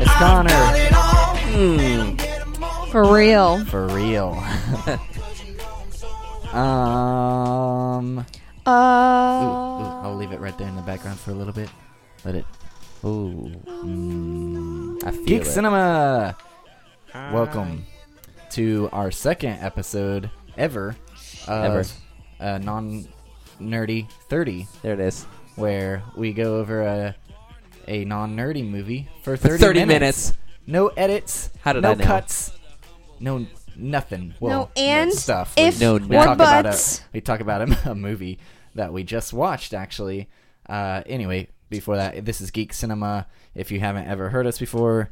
It's Conner. For real. For real. um. Ooh, ooh, Uh. I'll leave it right there in the background for a little bit. Let it. Ooh. Mm. I feel Geek it. Cinema. Welcome to our second episode ever. Of Ever. A non nerdy 30, There it is. where we go over a a non nerdy movie for For 30, 30 minutes. No edits. How did no I know? cuts. No nothing. Well, No and, stuff. if, No or or talk about a, we talk about a, a movie that we just watched actually. Uh, anyway, before that, this is Geek Cinema. If you haven't ever heard us before,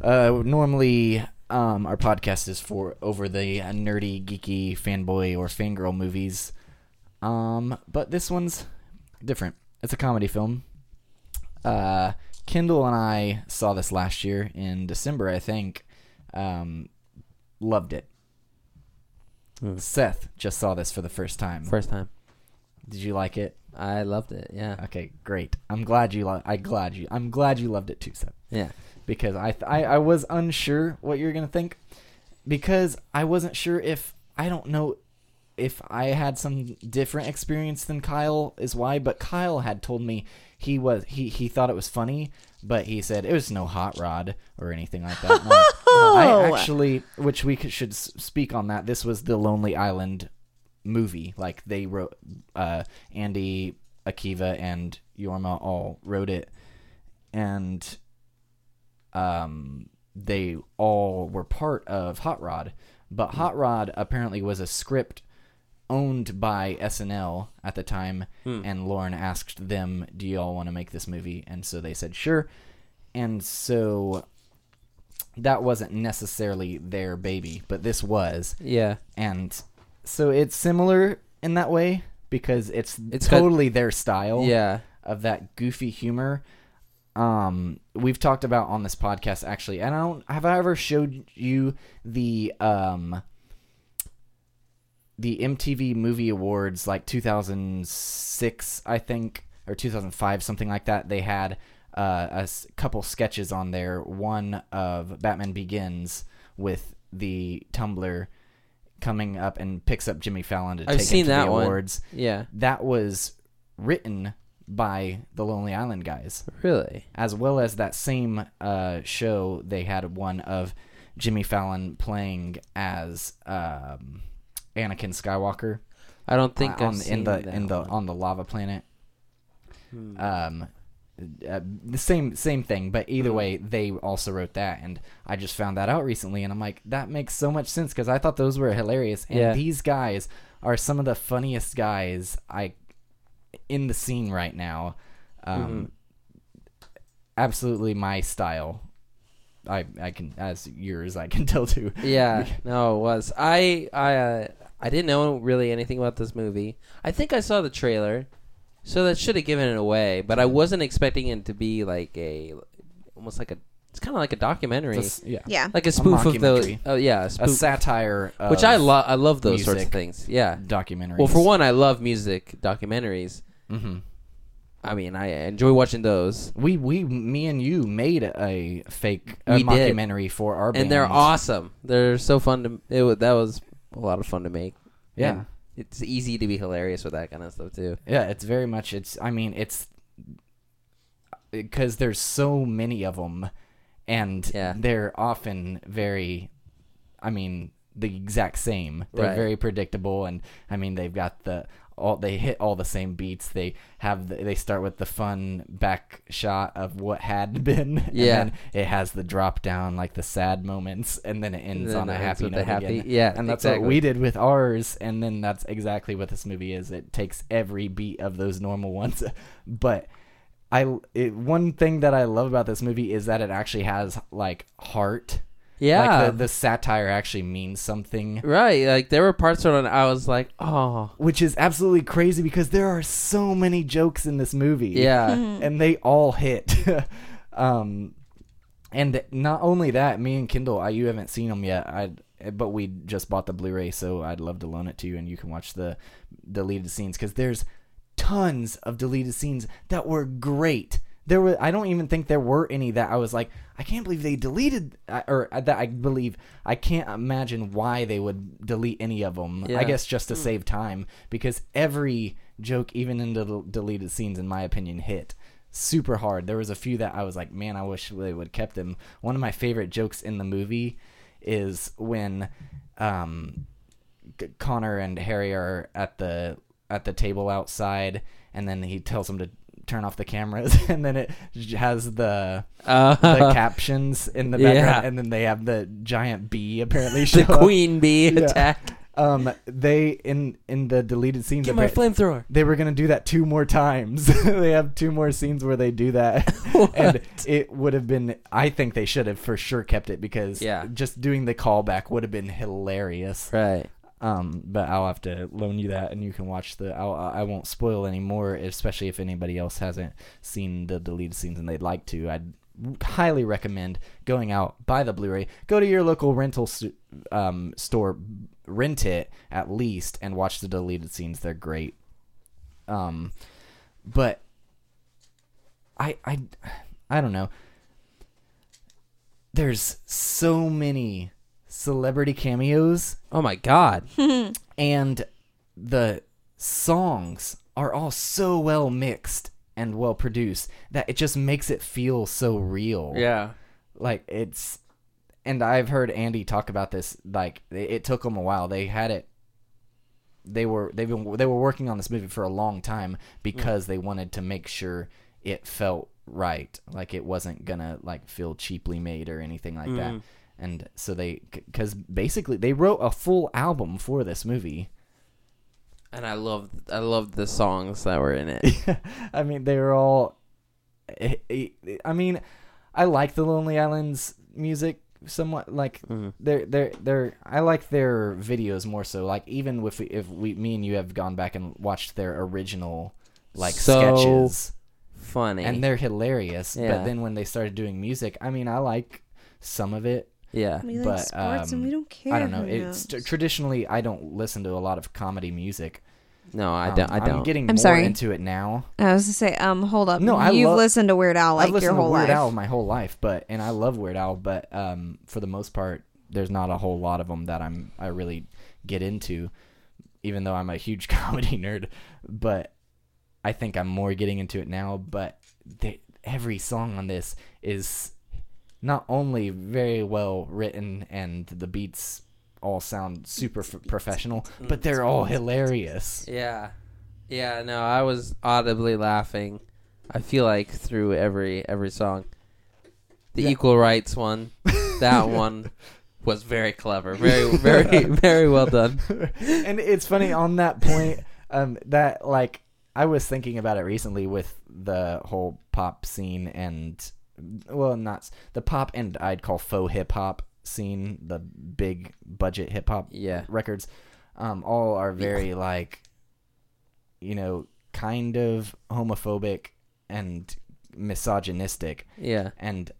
uh, normally um, our podcast is for over the uh, nerdy, geeky, fanboy or fangirl movies. Um, but this one's different. It's a comedy film. Uh, Kendall and I saw this last year in December, I think. Um, loved it. Hmm. Seth just saw this for the first time. First time. Did you like it? I loved it. Yeah. Okay, great. I'm glad you. Lo- I glad you. I'm glad you loved it too, Seth. Yeah. Because I, th- I I was unsure what you're gonna think, because I wasn't sure if I don't know if I had some different experience than Kyle is why, but Kyle had told me he was he he thought it was funny, but he said it was no hot rod or anything like that. No. I actually, which we should speak on that. This was the Lonely Island movie. Like they wrote, uh, Andy, Akiva, and Jorma all wrote it, and um, they all were part of Hot Rod. But Hot Rod apparently was a script owned by SNL at the time, and Lorne asked them, "Do you all want to make this movie?" And so they said, "Sure." And so that wasn't necessarily their baby, but this was, Yeah. and so it's similar in that way because it's, It's got- totally their style Yeah. of that goofy humor. Um, we've talked about on this podcast actually, and I don't have I ever showed you the um the MTV Movie Awards like 2006, I think, or 2005, something like that. They had uh, a s- couple sketches on there. One of Batman Begins with the Tumbler coming up and picks up Jimmy Fallon to I've take seen him to that the one. awards Yeah. that was written by the Lonely Island guys, Really? as well as that same uh, show. They had one of Jimmy Fallon playing as um, Anakin Skywalker I don't think uh, I've on seen in the that in the one. on the lava planet. Um, uh, the same same thing, but either Hmm. way, they also wrote that, and I just found that out recently, and I'm like, that makes so much sense because I thought those were hilarious, and Yeah. these guys are some of the funniest guys I in the scene right now. Um, Mm-hmm. Absolutely my style. I I can as yours I can tell too. Yeah, no, it was. I I uh, I didn't know really anything about this movie. I think I saw the trailer, so that should have given it away. But I wasn't expecting it to be like a, almost like a. It's kind of like a documentary, Just- yeah, Yeah. like a spoof of those. mockumentary. Oh yeah, a a satire, of which I love. I love those sorts of music. things. Yeah. documentaries. Well, for one, I love music documentaries. hmm I mean, I enjoy watching those, We we me and you made a fake a We did. mockumentary for our band. and they're awesome. They're so fun to. It wa- that was a lot of fun to make. Yeah. And it's easy to be hilarious with that kind of stuff too. Yeah, it's very much it's I mean, it's cuz there's so many of them and Yeah. they're often very I mean, the exact same. They're Right. very predictable and I mean, they've got the all they hit all the same beats. They have the, they start with the fun back shot of what had been. Yeah. And then it has the drop down like the sad moments and then it ends then on a it ends happy note happy- again. yeah, And that's exactly. what we did with ours and then that's exactly what this movie is. It takes every beat of those normal ones. but I it, one thing that I love about this movie is that it actually has like heart. Yeah, Like the, the satire actually means something. right. Like there were parts where I was like, oh, Which is absolutely crazy because there are so many jokes in this movie. yeah, And they all hit. um and not only that, me and Kindle, I, you haven't seen them yet. I but we just bought the Blu-ray, so I'd love to loan it to you, and you can watch the deleted scenes because there's tons of deleted scenes that were great. There were I don't even think there were any that I was like I can't believe they deleted uh, or that I believe I can't imagine why they would delete any of them. Yeah. I guess just to save time because every joke even in the deleted scenes in my opinion hit super hard. There was a few that I was like, man, I wish they would have kept them. One of my favorite jokes in the movie is when um, Conner and Harry are at the at the table outside, and then he tells them to turn off the cameras, and then it has the Uh, the captions in the Yeah. background, and then they have the giant bee apparently the up. queen bee Yeah. attack. Um, they in in the deleted scenes. Get my flamethrower. they were gonna do that two more times. they have two more scenes where they do that, and it would have been. I think they should have for sure kept it because Yeah. just doing the callback would have been hilarious. Right. Um, but I'll have to loan you that, and you can watch the. I'll, I won't spoil any more, especially if anybody else hasn't seen the deleted scenes and they'd like to. I'd highly recommend going out buy the Blu-ray, go to your local rental um, store, rent it at least, and watch the deleted scenes. They're great. Um, but I I I don't know. There's so many celebrity cameos Oh my god. and the songs are all so well mixed and well produced that it just makes it feel so real. Yeah. Like it's and I've heard Andy talk about this like it, it took them a while. They had it they were they've been they were working on this movie for a long time because they wanted to make sure it felt right. Like it wasn't going to like feel cheaply made or anything like that. Mm. And so they cuz basically they wrote a full album for this movie. And I love I love the songs that were in it. I mean, they were all. eh, I mean, I like the Lonely Islands music somewhat. Like Mhm. they're they're they're. I like their videos more so. Like even if we, if we me and you have gone back and watched their original like So sketches, Funny. and they're hilarious. Yeah. But then when they started doing music, I mean, I like some of it. Yeah. We like But, sports and um, we don't care. I don't know. who It's knows. traditionally I don't listen to a lot of comedy music. No, I Um, don't. I I'm don't. getting I'm more sorry. into it now. I was to say, um, hold up. No, I You've love- listened to Weird Al like I've your whole to Weird life. Al my whole life, but and I love Weird Al, but um, for the most part, there's not a whole lot of them that I'm I really get into, even though I'm a huge comedy nerd. But I think I'm more getting into it now. But they, every song on this is not only very well written and the beats all sound super f- professional, but they're all hilarious. Yeah. Yeah, no, I was audibly laughing. I feel like through every every song. The Yeah. equal rights one, that one was very clever. Very very very well done. and it's funny on that point um that like i was thinking about it recently with the whole pop scene and well not the pop and i'd call faux hip hop scene the big budget hip hop Yeah. records um all are very like you know kind of homophobic and misogynistic Yeah. and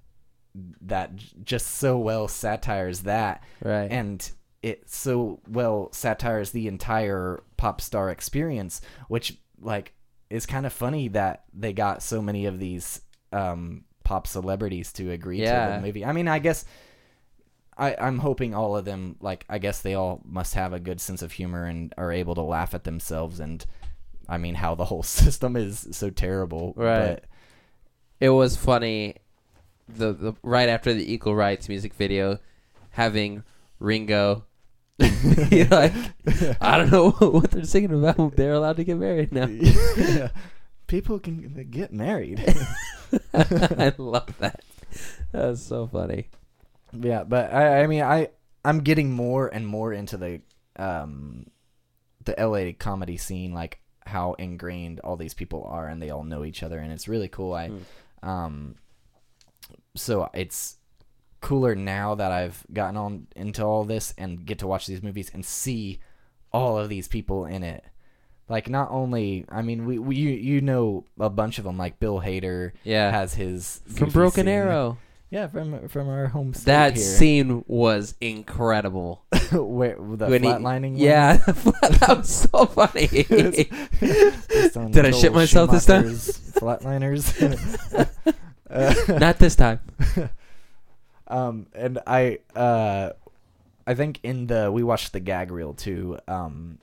that just so well satires that Right. and it so well satires the entire pop star experience which like is kind of funny that they got so many of these um pop celebrities to agree to the movie i mean i guess I, I'm hoping all of them, like, I guess they all must have a good sense of humor and are able to laugh at themselves. And I mean, how the whole system is so terrible. Right. it was funny the, the right after the equal rights music video having Ringo like I don't know what they're singing about. They're allowed to get married now. But people can get married. I love that. That's so funny. Yeah, but I, I mean, I I'm getting more and more into the um the LA comedy scene, like how ingrained all these people are, and they all know each other, and it's really cool. I Mm. um so it's cooler now that I've gotten on into all this and get to watch these movies and see all of these people in it. Like not only, I mean, we, we you you know a bunch of them. Like Bill Hader Yeah. has his From Broken scene. Arrow. Yeah, from from our home state That here. scene was incredible. Where the When flatlining. one? Yeah, that was so funny. Did I shit myself this time? Flatliners. Uh, Not this time. um, and I, uh, I think in the we watched the gag reel too. Um,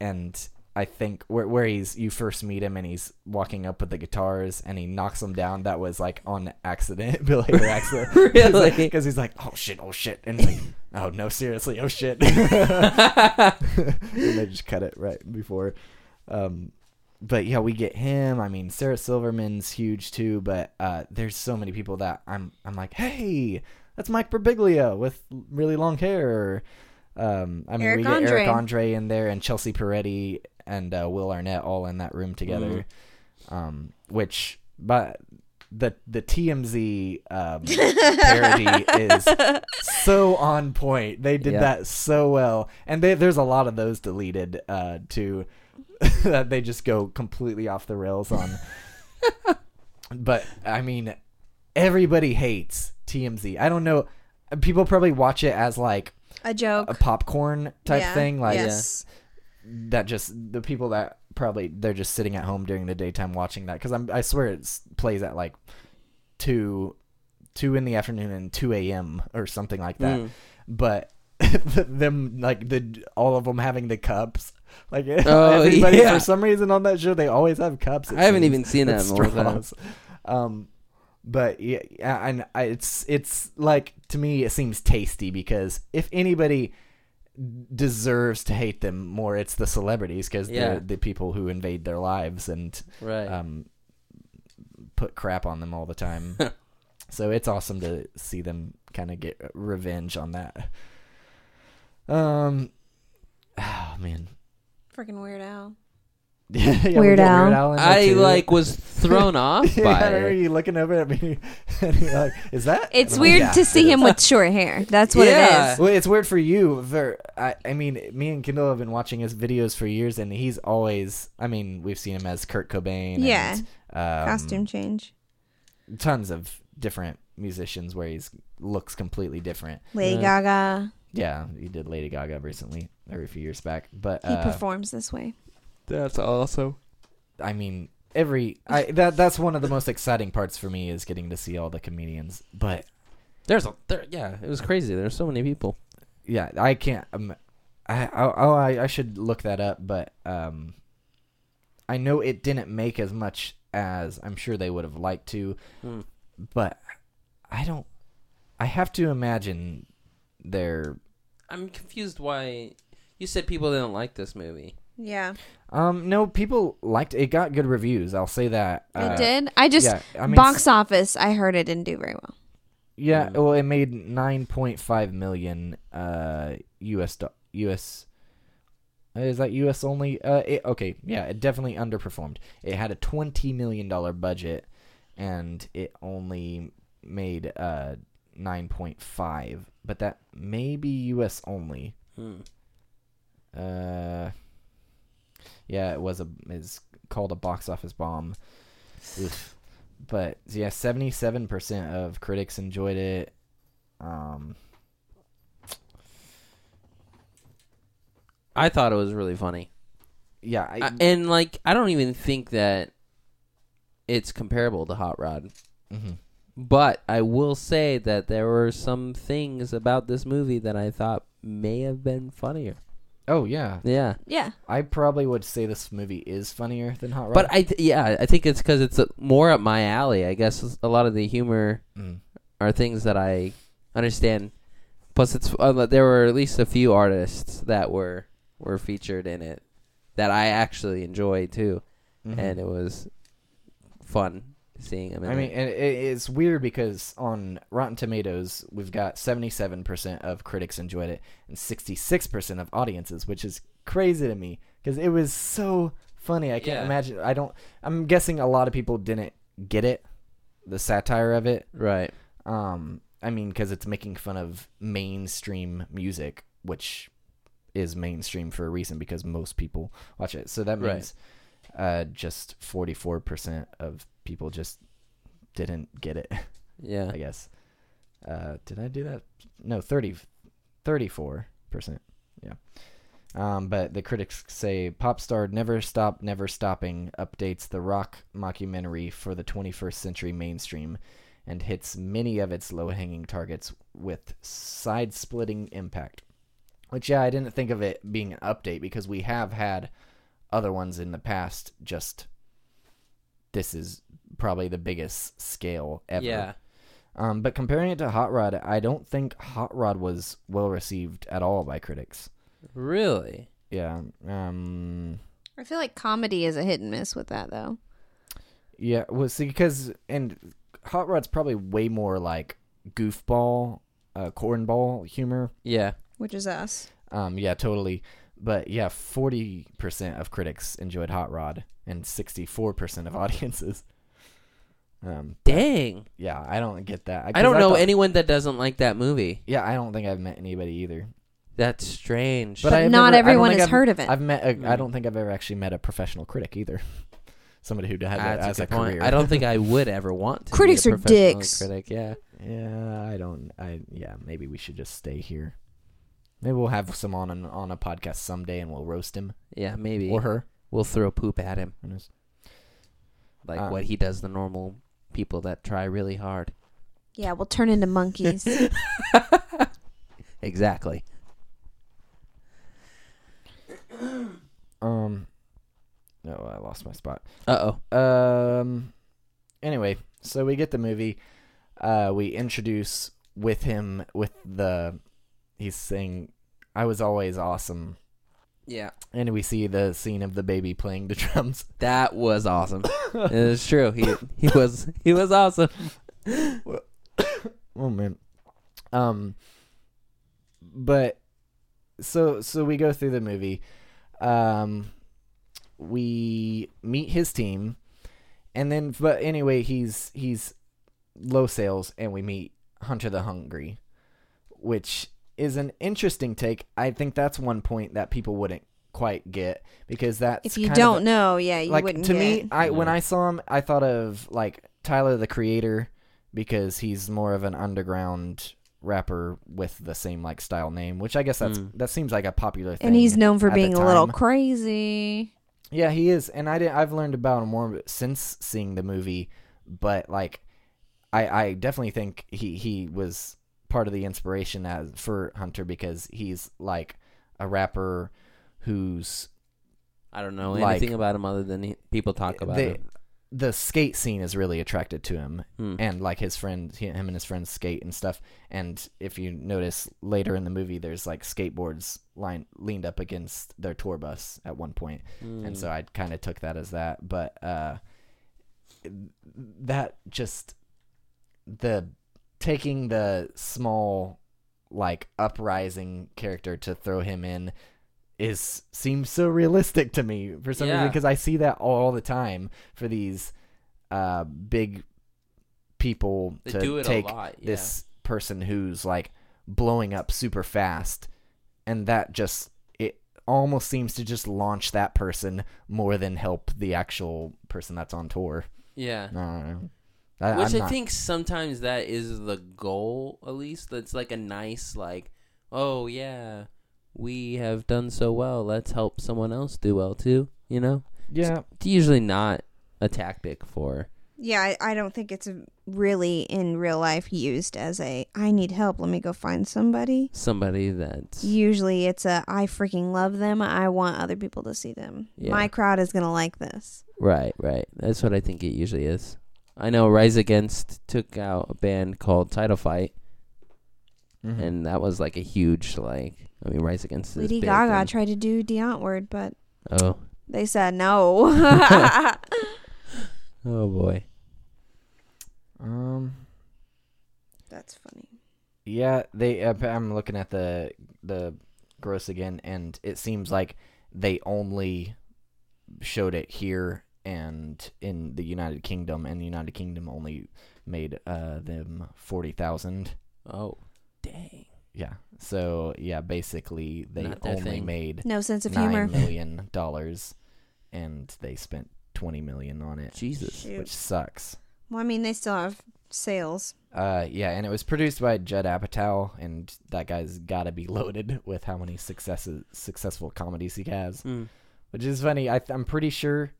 and I think where where he's you first meet him and he's walking up with the guitars and he knocks them down. That was like on accident, Bill Hader accident. Really? Because he's like, oh shit, oh shit, and he's like, oh no, seriously, oh shit. and they just cut it right before. Um, but yeah, we get him. I mean, Sarah Silverman's huge too. But uh, there's so many people that I'm I'm like, hey, that's Mike Birbiglia with really long hair. Um, I mean, Eric we get Andre. Eric Andre in there and Chelsea Peretti and uh, Will Arnett all in that room together. Um, which, but the the TMZ um, parody is so on point. They did Yeah. that so well, and they, there's a lot of those deleted uh, too. that they just go completely off the rails on. but I mean, everybody hates TMZ. I don't know. People probably watch it as like A joke. a popcorn type Yeah, thing, like yes. That. Just the people that probably they're just sitting at home during the daytime watching that because I'm I swear it plays at like two two in the afternoon and two a.m. or something like that. Mm. But them like the all of them having the cups. Like Oh, everybody yeah. for some reason on that show they always have cups. I haven't even seen that in a long Um, but yeah, yeah, and I, it's it's like to me it seems tasty because if anybody deserves to hate them more, it's the celebrities because Yeah. they're the people who invade their lives and Right. um, put crap on them all the time. so it's awesome to see them kind of get revenge on that. Um, oh man, Freaking Weird Al. yeah, we Weird got Al. Weird Al I too. like was thrown off yeah, by I remember it. you looking over at me and you're like, "Is that?" It's And I'm like, weird "Yeah, to see him with short hair. That's what Yeah. it is. Well, it's weird for you. For I, I mean, me and Kendall have been watching his videos for years, and he's always. I mean, we've seen him as Kurt Cobain. Yeah. and, um, Costume change. Tons of different musicians where he's looks completely different. Lady Yeah. Gaga. Yeah, he did Lady Gaga recently, every few years back. But He uh, performs this way. That's awesome. I mean, every I that that's one of the most exciting parts for me is getting to see all the comedians. But There's a there. Yeah, it was crazy. There's so many people. yeah, I can't. Um, I I- oh I, I should look that up, but um, I know it didn't make as much as I'm sure they would have liked to, Mm. but I don't. I have to imagine they're I'm confused why you said people didn't like this movie. Yeah. um no people liked it It got good reviews. I'll say that It Uh, did. I just yeah, I mean, box office. I heard it didn't do very well. Yeah, Mm. well, it made nine point five million uh U.S. do- U.S. Is that U.S. only? Uh, it, okay, yeah, it definitely underperformed. It had a twenty million dollar budget, and it only made uh nine point five. But that may be U.S. only. Hmm. Uh, yeah, it was a is called a box office bomb. Oof. But yeah, seventy seven percent of critics enjoyed it. Um, I thought it was really funny, yeah, I, I, and like I don't even think that it's comparable to Hot Rod. mhm. But I will say that there were some things about this movie that I thought may have been funnier. Oh yeah, Yeah, Yeah. I probably would say this movie is funnier than Hot Rod. but I th- yeah I think it's because it's uh more up my alley. I guess a lot of the humor Mm. are things that I understand. Plus, it's uh, there were at least a few artists that were were featured in it that I actually enjoyed too, Mhm. and it was fun seeing. In I mean, and it, it's weird because on Rotten Tomatoes, we've got 77% of critics enjoyed it and 66% of audiences, which is crazy to me because it was so funny. I can't Yeah. imagine. I don't. I'm guessing a lot of people didn't get it, the satire of it. right. Um, I mean, because it's making fun of mainstream music, which is mainstream for a reason because most people watch it. So that Right. means uh, just 44% of people just didn't get it, Yeah. I guess. Uh, did I do that? No, 30, 34 percent. Yeah. Um, but the critics say pop star Never Stop Never Stopping updates the rock mockumentary for the 21st century mainstream and hits many of its low-hanging targets with side-splitting impact. Which yeah, I didn't think of it being an update because we have had other ones in the past just this is probably the biggest scale ever. Yeah. Um, but comparing it to Hot Rod, I don't think Hot Rod was well received at all by critics. Really? Yeah. Um. I feel like comedy is a hit and miss with that though. Yeah. Well, see, because and Hot Rod's probably way more like goofball, uh, cornball humor. Yeah. Which is us. Um. Yeah. Totally. But yeah, forty percent of critics enjoyed Hot Rod, and sixty-four percent of audiences. Um. Dang. Yeah, I don't get that. I don't know thought- anyone that doesn't like that movie. Yeah, I don't think I've met anybody either. That's strange. But I have not never- everyone has I've- heard of it. I've met. A, I Mm. don't think I've ever actually met a professional critic either. Somebody who had that as a a, point. career. I don't think I would ever want to. Critics be a are dicks. Critic, yeah. Yeah, I don't. I yeah. Maybe we should just stay here. Maybe we'll have some on an, on a podcast someday, and we'll roast him Yeah, maybe. or her. We'll throw poop at him. Who knows? Like Um, what he does the normal people that try really hard. Yeah, we'll turn into monkeys. Exactly. Um. No, I lost my spot. Uh oh. Um. Anyway, so we get the movie. Uh, we introduce with him with the. He's saying, "I was always awesome," Yeah. and we see the scene of the baby playing the drums. That was awesome. it's true. He he was he was awesome. Oh man. Um. But so so we go through the movie. Um. We meet his team, and then but anyway he's he's low sales, and we meet Hunter the Hungry, which is an interesting take. I think that's one point that people wouldn't quite get because that's if you kind don't of, know, yeah, you like wouldn't to get. me i when i saw him i thought of like tyler the creator because he's more of an underground rapper with the same like style name which i guess that's Mm. that seems like a popular thing and he's known for being a little crazy. yeah he is and i did i've learned about him more since seeing the movie but like i i definitely think he he was part of the inspiration as for hunter because he's like a rapper who's I don't know Like- anything about him other than he, people talk about the, him. the skate scene is really attracted to him Hmm. and like his friend, he, him and his friends skate and stuff and if you notice later in the movie there's like skateboards line leaned up against their tour bus at one point Hmm. and so i kind of took that as that but uh that just the taking the small like uprising character to throw him in is seems so realistic to me for some reason because I see that all the time for these uh big people they to do it take a lot. Yeah. this person who's like blowing up super fast and that just it almost seems to just launch that person more than help the actual person that's on tour. yeah. I don't know. I, Which I'm I not- think sometimes that is the goal, at least. That's like a nice, like, oh yeah, we have done so well. Let's help someone else do well too. You know, yeah, it's usually not a tactic for. Yeah, I, I don't think it's really in real life used as a I need help. Let me go find somebody. somebody that's Usually, it's a I freaking love them. I want other people to see them. Yeah. My crowd is gonna like this. right, right. That's what I think it usually is. I know Rise Against took out a band called Title Fight, Mhm. and that was like a huge like. I mean, Rise Against is Lady big Gaga and- tried to do Die Antwoord, but oh, they said no. oh boy. um, That's funny. yeah, they. Uh, I'm looking at the the gross again, and it seems like they only showed it here and in the United Kingdom, and the United Kingdom only made uh them forty thousand. Oh, dang. Yeah. So yeah, basically they Not their only thing. made No sense of humor. nine million dollars, and they spent twenty million on it, Jesus. Shoot. which sucks. Well, I mean, they still have sales. Uh, yeah, and it was produced by Judd Apatow, and that guy's got to be loaded with how many successes, successful comedies he has. Mm. Which is funny. I th- I'm pretty sure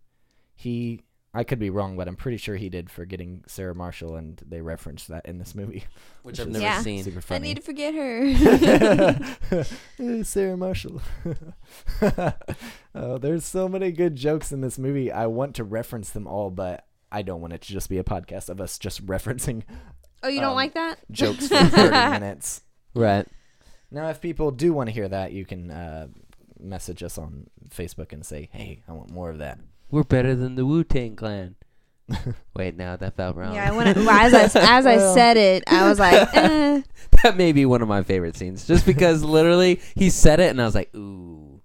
he. I could be wrong, but I'm pretty sure he did Forgetting Sarah Marshall, and they referenced that in this movie. Which Which I've never Yeah. seen. Super I need to forget her. Eh, Sarah Marshall. oh, there's so many good jokes in this movie. I want to reference them all, but I don't want it to just be a podcast of us just referencing oh, you don't Um, like that? jokes for 30 minutes. Right. Now, if people do want to hear that, you can uh, message us on Facebook and say, "Hey, I want more of that." We're better than the Wu Tang Clan. Wait, no, that felt wrong. Yeah, I went, well, as I as I said it, I was like, eh. that may be one of my favorite scenes, just because literally he said it and I was like, ooh,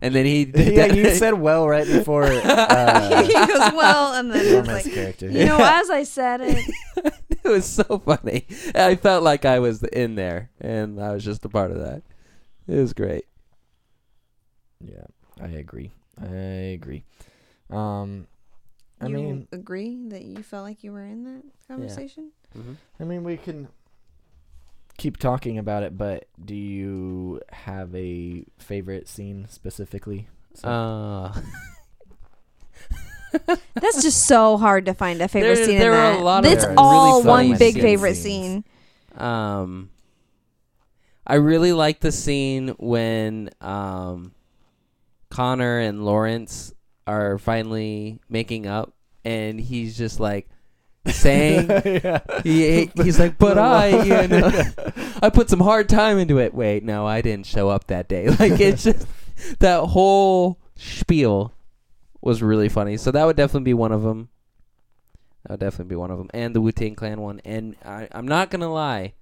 and then he did yeah, that. you said well right before he uh, goes well, and then he was like, character. you know, as I said it, it was so funny. I felt like I was in there, and I was just a part of that. It was great. Yeah, I agree. I agree. Um, I you mean, agree that you felt like you were in that conversation. Mm-hmm. I mean, we can keep talking about it, but do you have a favorite scene specifically? So- Uh, That's just so hard to find a favorite There- scene there in are a lot of It's really all funny one big scenes. favorite Scenes. scene. um, I really like the scene when um, Conner and Lawrence are finally making up, and he's just like saying. yeah. He, he's like, but I, you know, I put some hard time into it. Wait, no, I didn't show up that day. Like it's just that whole spiel was really funny. So that would definitely be one of them. That would definitely be one of them, and the Wu Tang Clan one. And I, I'm not gonna lie,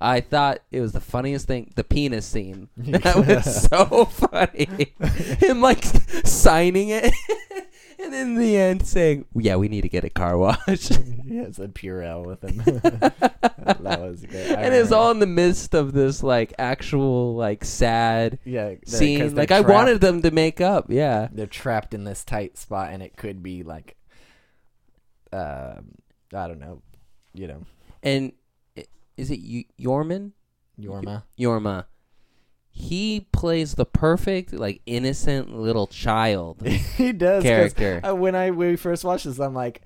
I thought it was the funniest thing. The penis scene that was so funny. Him like signing it, and in the end saying, "Yeah, we need to get a car wash." he has a Purell with him. that was. I and it's all in the midst of this like actual like sad yeah scene. Like I wanted them to make up. Yeah. They're trapped in this tight spot, and it could be like, uh, I don't know, you know, And is it Y- Yorman? Jorma. Jorma. He plays the perfect like innocent little child he does 'cause, character. uh, when I when we first watched this, I'm like,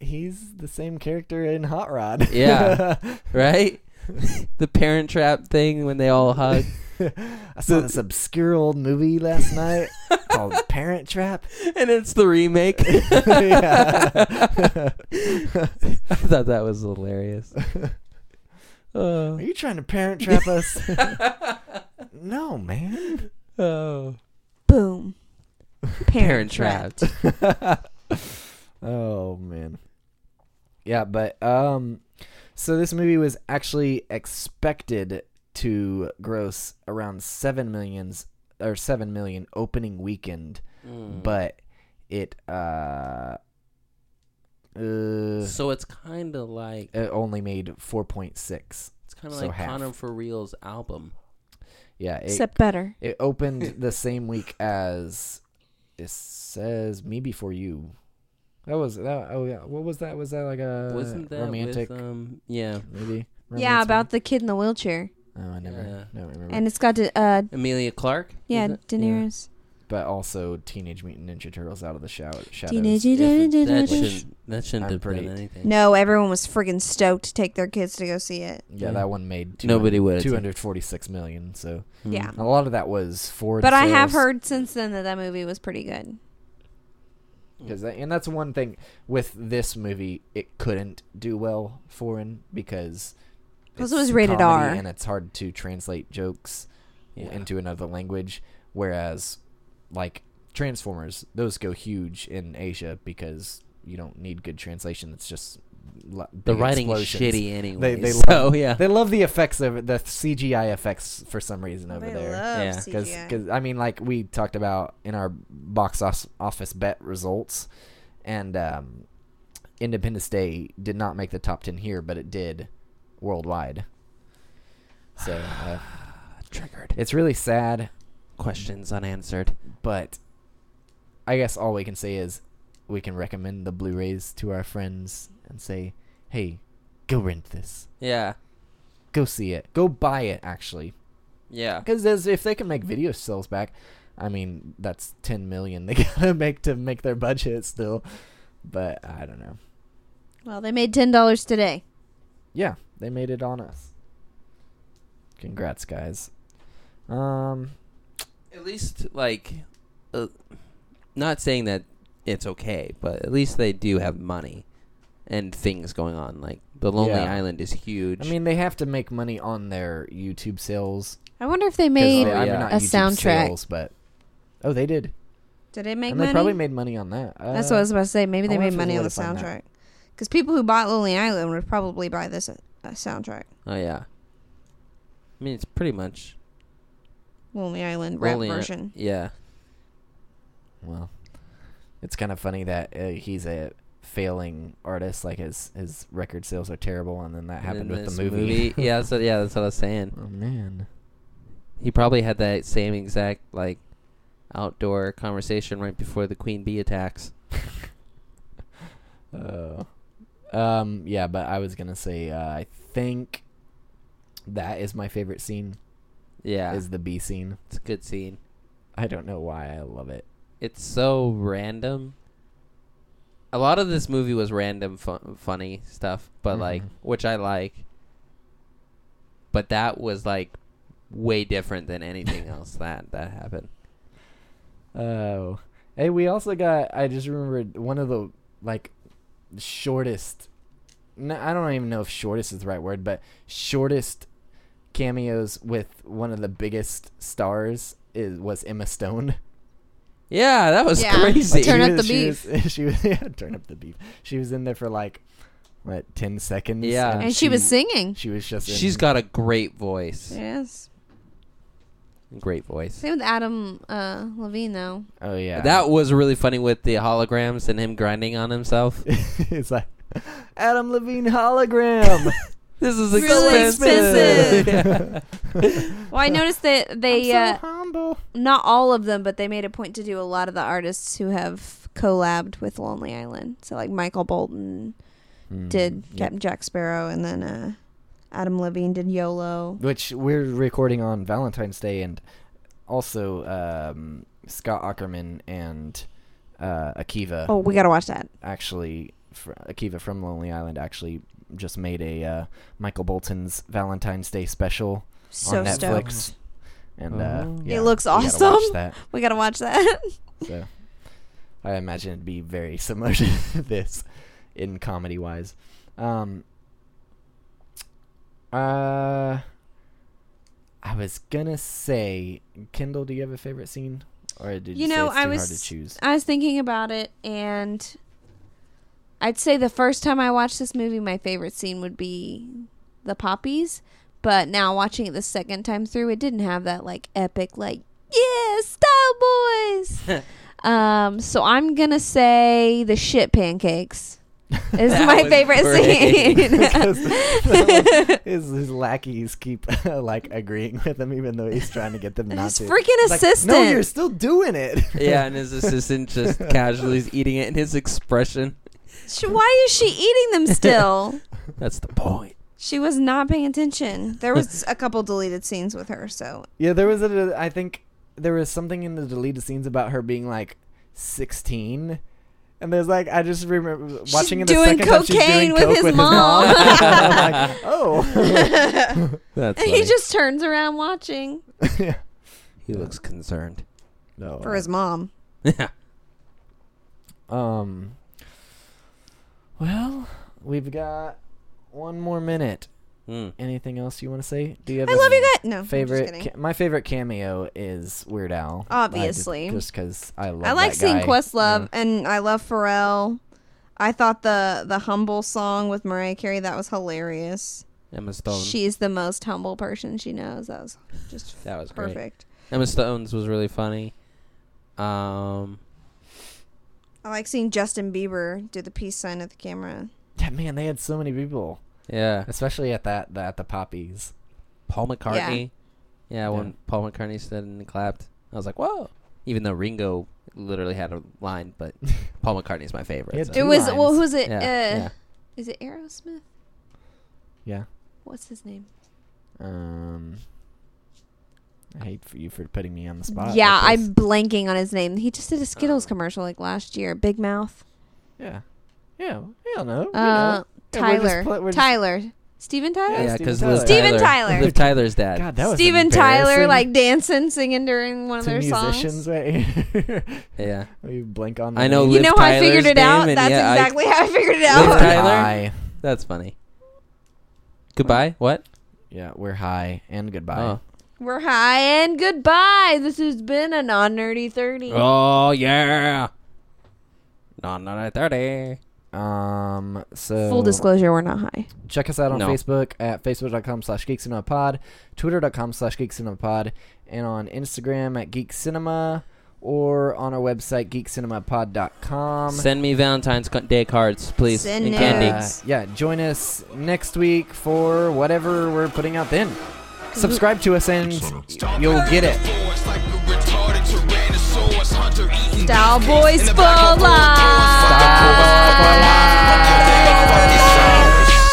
he's the same character in Hot Rod. Yeah. right? the parent trap thing when they all hug. I saw this obscure old movie last night called Parent Trap. and it's the remake. Yeah. I thought that was hilarious. Oh. Are you trying to parent trap us? no, man. oh. Boom. Parent Trap. trapped. oh man. Yeah, but um so this movie was actually expected to gross around 7 millions or 7 million opening weekend, Mm. but it uh uh so it's kind of like it only made 4.6. it's kind of so like half. Conner for Real's album. Yeah, it, Except better. it opened the same week as it says Me Before You. That was that oh yeah, what was that? Was that like a Wasn't that romantic with um yeah, maybe? Yeah, romance about the kid in the wheelchair. Oh, I never Yeah. don't remember. And it's got to, uh, Emilia Clarke? yeah, is it? Daenerys. but also Teenage Mutant Ninja Turtles out of the shower, shadows. Teenage Mutant it- That Which- shouldn't that shouldn't I'm have pretty- done anything. No, everyone was friggin' stoked to take their kids to go see it. yeah, Yeah. that one made Nobody would've. 246 million. So Hmm. Yeah. a lot of that was for. But I have heard since then that that movie was pretty good. because and that's one thing with this movie it couldn't do well foreign because 'Cause it it's was rated comedy R. and it's hard to translate jokes Yeah. into another language whereas like transformers those go huge in asia because you don't need good translation it's just the big writing is explosions. shitty anyway. they so love- yeah. they love the effects of it the cgi effects for some reason over They there love Yeah. CGI. because I mean, like we talked about in our box office bet results, and um, Independence Day did not make the top ten here, but it did worldwide. So uh, Triggered. it's really sad, Questions unanswered. but I guess all we can say is we can recommend the Blu-rays to our friends and say, "Hey, go rent this. Yeah. Go see it. Go buy it." Actually, Yeah. because if they can make video sales back, I mean that's ten million they gotta make to make their budget still. But I don't know. Well, they made ten dollars today. Yeah, they made it on us. Congrats, guys. Um, At least like, uh, not saying that it's okay, but at least they do have money and things going on. Like the Lonely Yeah. Island is huge. I mean they have to make money on their YouTube sales. I wonder if they made. they- I mean, not a YouTube soundtrack. sales, but oh, they did. Did they make and money? they probably made money on that. That's what I was about to say. Maybe I they wonder made if money on the there's a way to find soundtrack. Because people who bought Lonely Island would probably buy this uh, uh, soundtrack. oh yeah. I mean, it's pretty much Lonely Island rap Lonely I- version. Yeah. Well, it's kind of funny that uh, he's a failing artist. Like his his record sales are terrible, and then that happened And with this the movie. yeah, so yeah, that's what I was saying. oh man. He probably had that same exact like outdoor conversation right before the queen bee attacks. Uh, um. Yeah, but I was gonna say uh, I think that is my favorite scene. Yeah, Is the B scene. it's a good scene. I don't know why I love it. It's so random. A lot of this movie was random, fun, funny stuff, but like, Mhm. which I like. But that was like way different than anything else that that happened. Oh. Hey, we also got I just remembered one of the like shortest no, I don't even know if shortest is the right word, but shortest cameos with one of the biggest stars is was Emma Stone. Yeah, that was Yeah. crazy. Turn She up was- the she beef. Was, she was yeah, turn up the beef. She was in there for like what, 10 seconds? Yeah. And she was singing. She was just in, She's got a great voice. Yes. Great voice. Same with Adam uh, Levine, though. Oh yeah. That was really funny with the holograms and him grinding on himself. it's like Adam Levine hologram. this is Really expensive. expensive. Well, I noticed that they, I'm uh, humble. not all of them, but they made a point to do a lot of the artists who have collabed with Lonely Island. So, like Michael Bolton did Mm, yep. Captain Jack Sparrow, and then uh, Adam Levine did YOLO. which we're recording on Valentine's Day, and also um, Scott Aukerman and uh, Akiva Oh, we gotta watch that. actually, fr- Akiva from Lonely Island actually just made a uh, Michael Bolton's Valentine's Day special So on Netflix, stoked. and uh, Oh. yeah, It looks we gotta watch awesome. that. We gotta watch that. So I imagine it'd be very similar to this in comedy wise. Um uh I was gonna say Kendall, do you have a favorite scene? Or did you, You say know, it's I was hard to choose? I was thinking about it, and I'd say the first time I watched this movie, my favorite scene would be the poppies. But now watching it the second time through, it didn't have that like epic, like yeah, style boys. um, so I'm gonna say the shit pancakes is That my favorite great. Because scene. that one- his, his lackeys keep like agreeing with him even though he's trying to get them not His to. freaking It's like, assistant. no, you're still doing it. yeah, and his assistant just casually is eating it, and his expression. Sh- Why is she eating them still? That's the point. She was not paying attention. There was a couple deleted scenes with her, so Yeah, there was a. I think there was something in the deleted scenes about her being like sixteen, and there's like I just remember watching it the doing second time she's cocaine doing with coke his with mom. his mom. I'm like, oh, That's and funny. he just turns around watching yeah. he looks concerned. No, for his mom. Yeah. um. Well, we've got one more minute. Mm. Anything else you want to say? Do you have? I a love you guys. No, I'm just Favorite, ca- my favorite cameo is Weird Al. I just- Obviously. just because I love. I like that seeing guy. Questlove, Yeah. and I love Pharrell. I thought the the humble song with Mariah Carey that was hilarious. Emma Stone. She's the most humble person she knows. That was just that was great. perfect. Emma Stone's was really funny. Um, I like seeing Justin Bieber do the peace sign at the camera. Yeah, man, they had so many people, yeah. especially at that at the poppies. Paul McCartney. Yeah, when Yeah. Paul McCartney stood and clapped, I was like, "Whoa!" Even though Ringo literally had a line, but Paul McCartney's my favorite. He had so- It Two was lines. well, who's it? Yeah, uh, yeah. Is it Aerosmith? Yeah. What's his name? Um, I hate for you for putting me on the spot. yeah, like. I'm blanking on his name. He just did a Skittles commercial like last year. Big Mouth. Yeah. Yeah. Hell no. we Uh, know. Yeah, we're just Tyler. pl- we're Tyler. Steven Tyler. Yeah, Steven because Tyler. Liv Steven Tyler, Tyler. Liv Tyler's dad. God, that was Steven Tyler, like dancing, singing during one of to their musicians. songs. Right? Yeah. you blink on. I know the You Liv know how I figured it out? That's yeah, I- exactly how I figured it Liv out. Tyler? High. That's funny. Goodbye. What? Yeah, we're high and goodbye. Oh. We're high and goodbye. This has been a non nerdy 30. Oh yeah. Non nerdy thirty. Um. So Full disclosure, we're not high. check us out on No. Facebook at facebook.com slash geekcinemapod, twitter.com slash geekcinemapod, and on Instagram at geekcinema, or on our website geekcinemapod.com. Send me Valentine's Day cards, please, Send and candy. Uh, yeah, join us next week for whatever we're putting out then. Subscribe to us and you'll get it. Style Boyz for life.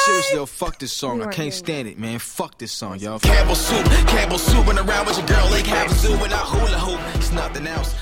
Seriously, yo, fuck this song. I can't stand it, man. Fuck this song, y'all. Campbell soup, Campbell soup, and around with your girl, Lake Havasu, and I hula hoop. It's nothing else.